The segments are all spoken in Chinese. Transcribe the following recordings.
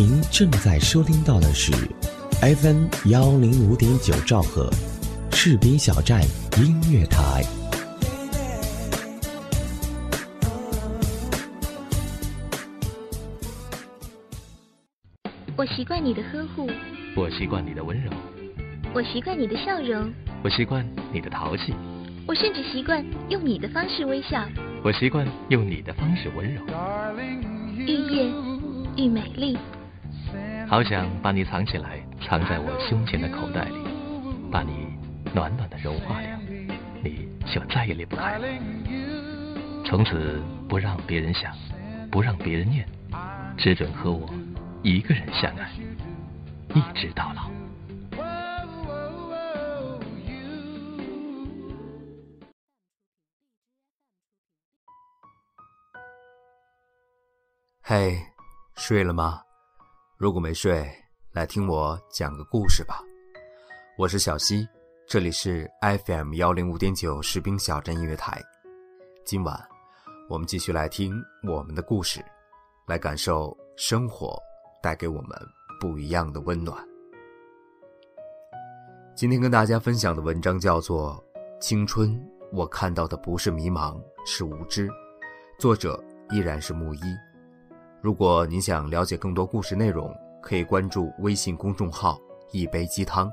您正在收听到的是 FM 幺零五点九兆赫，赤兵小站音乐台。我习惯你的呵护，我习惯你的温柔，我习惯你的笑容，我习惯你的淘气，我甚至习惯用你的方式微笑，我习惯用你的方式温柔。愈夜愈美丽，好想把你藏起来，藏在我胸前的口袋里，把你暖暖的融化掉，你就再也离不开了。从此不让别人想，不让别人念，只准和我一个人相爱，一直到老。嘿，睡了吗？如果没睡，来听我讲个故事吧。我是小溪，这里是 FM 幺零五点九士兵小镇音乐台。今晚我们继续来听我们的故事，来感受生活带给我们不一样的温暖。今天跟大家分享的文章叫做《青春》，我看到的不是迷茫，是无知。作者依然是木一。如果您想了解更多故事内容，可以关注微信公众号“一杯鸡汤”，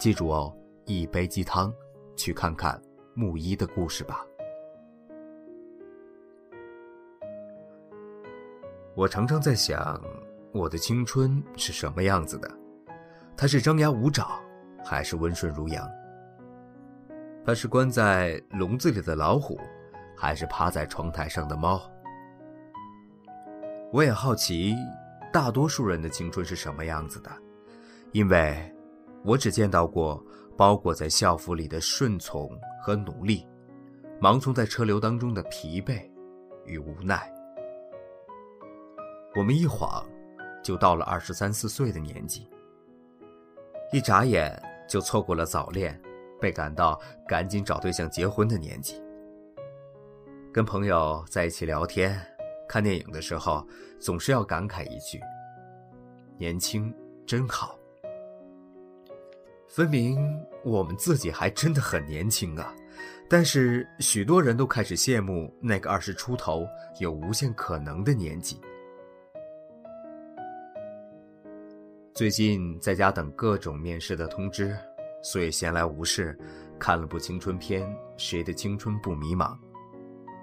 记住哦，“一杯鸡汤”，去看看木一的故事吧。我常常在想，我的青春是什么样子的？它是张牙舞爪，还是温顺如羊？它是关在笼子里的老虎，还是趴在窗台上的猫？我也好奇，大多数人的青春是什么样子的，因为，我只见到过包裹在校服里的顺从和努力，盲从在车流当中的疲惫与无奈。我们一晃，就到了二十三四岁的年纪，一眨眼就错过了早恋，被赶到赶紧找对象结婚的年纪。跟朋友在一起聊天。看电影的时候，总是要感慨一句：“年轻真好。”分明我们自己还真的很年轻啊，但是许多人都开始羡慕那个二十出头、有无限可能的年纪。最近在家等各种面试的通知，所以闲来无事，看了部青春片《谁的青春不迷茫》。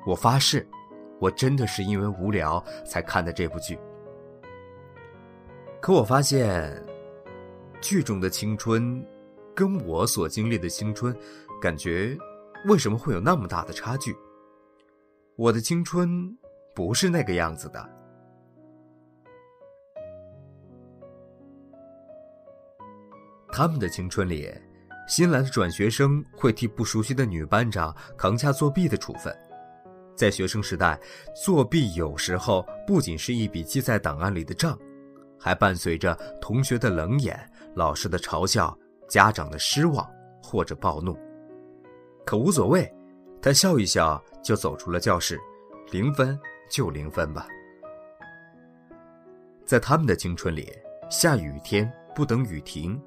我发誓。我真的是因为无聊才看的这部剧，可我发现，剧中的青春，跟我所经历的青春，感觉为什么会有那么大的差距？我的青春不是那个样子的。他们的青春里，新来的转学生会替不熟悉的女班长扛下作弊的处分。在学生时代，作弊有时候不仅是一笔记在档案里的账，还伴随着同学的冷眼、老师的嘲笑、家长的失望或者暴怒。可无所谓，他笑一笑就走出了教室，零分就零分吧。在他们的青春里，下雨天不等雨停，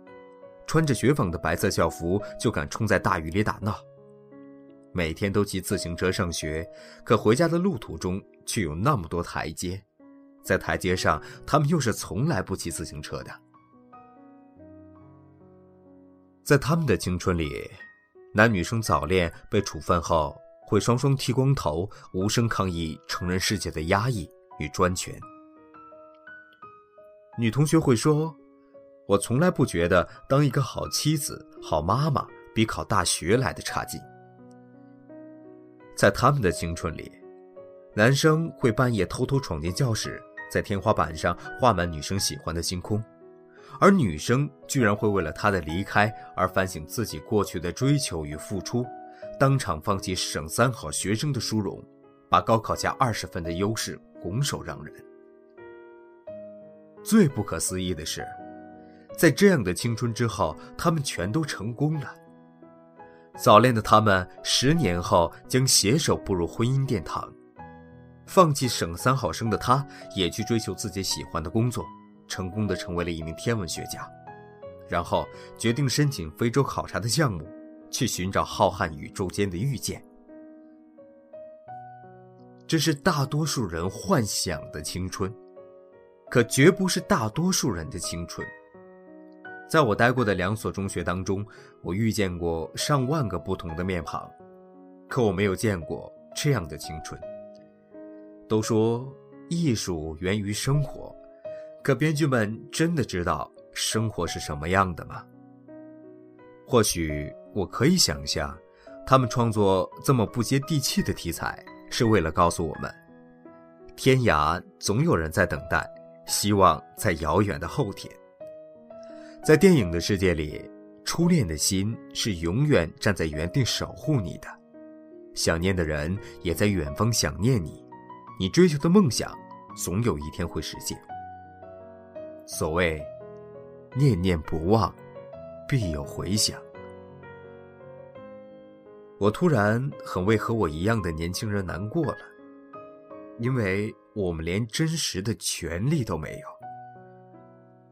穿着雪纺的白色校服就敢冲在大雨里打闹。每天都骑自行车上学，可回家的路途中却有那么多台阶，在台阶上，他们又是从来不骑自行车的。在他们的青春里，男女生早恋被处分后，会双双剃光头，无声抗议成人世界的压抑与专权。女同学会说：“我从来不觉得当一个好妻子、好妈妈比考大学来的差劲。”在他们的青春里，男生会半夜偷偷闯进教室，在天花板上画满女生喜欢的星空，而女生居然会为了他的离开而反省自己过去的追求与付出，当场放弃省三好学生的殊荣，把高考加二十分的优势拱手让人。最不可思议的是，在这样的青春之后，他们全都成功了。早恋的他们，十年后将携手步入婚姻殿堂；放弃省三好生的他，也去追求自己喜欢的工作，成功的成为了一名天文学家，然后决定申请非洲考察的项目，去寻找浩瀚宇宙间的遇见。这是大多数人幻想的青春，可绝不是大多数人的青春。在我待过的两所中学当中，我遇见过上万个不同的面庞，可我没有见过这样的青春。都说艺术源于生活，可编剧们真的知道生活是什么样的吗？或许我可以想象，他们创作这么不接地气的题材。是为了告诉我们，天涯总有人在等待，希望在遥远的后天。在电影的世界里，初恋的心是永远站在原地守护你的，想念的人也在远方想念你，你追求的梦想总有一天会实现。所谓念念不忘，必有回响。我突然很为和我一样的年轻人难过了，因为我们连真实的权利都没有。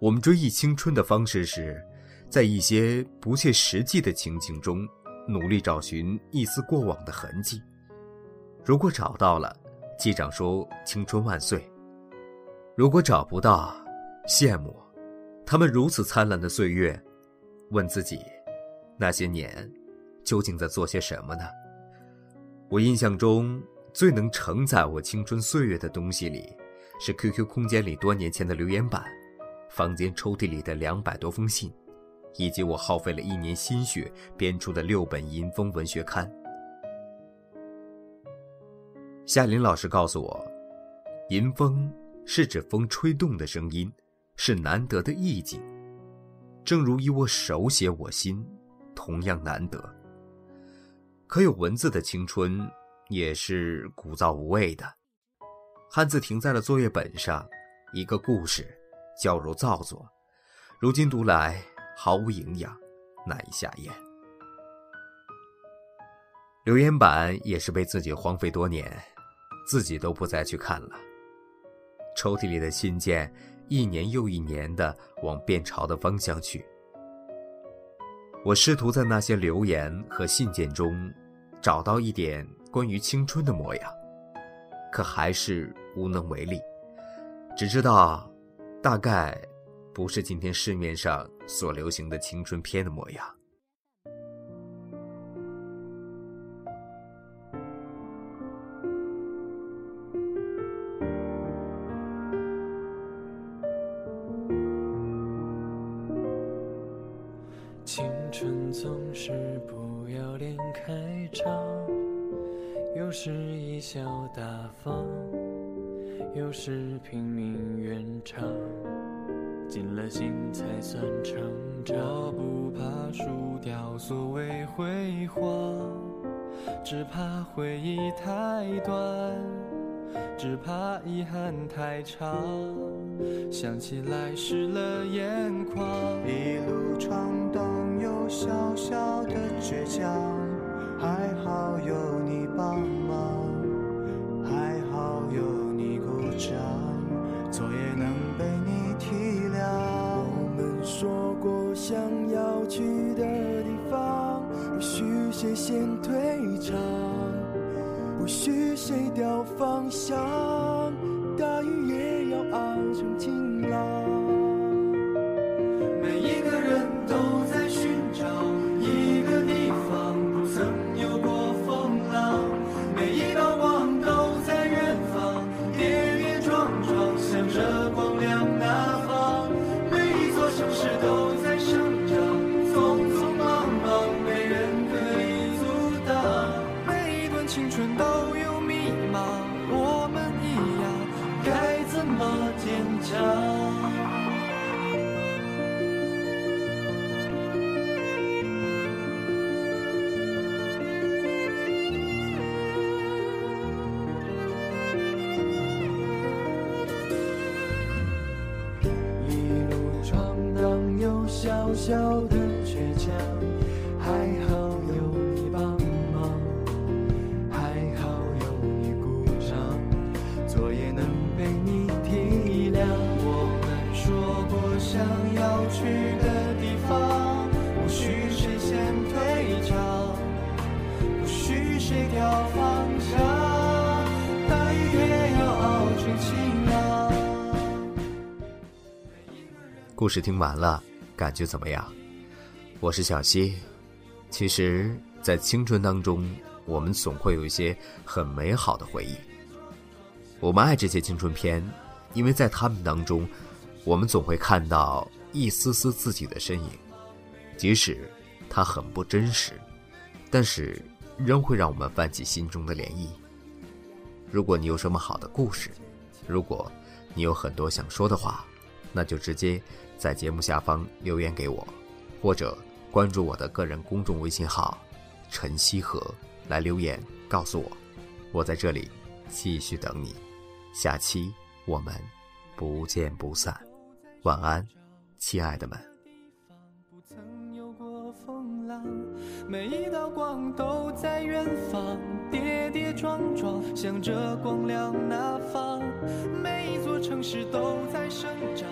我们追忆青春的方式是，在一些不切实际的情景中，努力找寻一丝过往的痕迹。如果找到了，机长说青春万岁；如果找不到，羡慕他们如此灿烂的岁月。问自己，那些年。究竟在做些什么呢？我印象中最能承载我青春岁月的东西里，是 QQ 空间里多年前的留言板，房间抽屉里的两百多封信，以及我耗费了一年心血编出的六本银风文学刊。夏林老师告诉我，银风是指风吹动的声音，是难得的意境，正如一握手写我心，同样难得。可有文字的青春，也是枯燥无味的。汉字停在了作业本上，一个故事，矫揉造作，如今读来毫无营养，难以下咽。留言板也是被自己荒废多年，自己都不再去看了。抽屉里的信件，一年又一年的往变潮的方向去。我试图在那些留言和信件中，找到一点关于青春的模样，可还是无能为力。只知道，大概不是今天市面上所流行的青春片的模样。青春总是不要脸开场，有时一笑大方，有时拼命圆场，尽了心才算成长。我不怕输掉所谓辉煌，只怕回忆太短，只怕遗憾太长，想起来湿了眼眶。一路闯荡有。小小的倔强，还好有你帮谁先退场，不许谁掉方向，大雨也要熬成晴朗。笑的倔强，还好有你帮忙，还好有你鼓掌，昨夜能被你体谅，我们说过想要去的地方，无需谁先退场，不许谁掉方向，大雨也要熬去晴朗。一个人。故事听完了。感觉怎么样？我是小溪。其实，在青春当中，我们总会有一些很美好的回忆。我们爱这些青春片，因为在他们当中，我们总会看到一丝丝自己的身影，即使它很不真实，但是仍会让我们泛起心中的涟漪。如果你有什么好的故事，如果你有很多想说的话，那就直接在节目下方留言给我，或者关注我的个人公众微信号“陈希和”来留言告诉我，我在这里继续等你。下期我们不见不散，晚安，亲爱的们。每一道光都在远方，跌跌撞撞，向着光亮那方。每一座城市都在生长。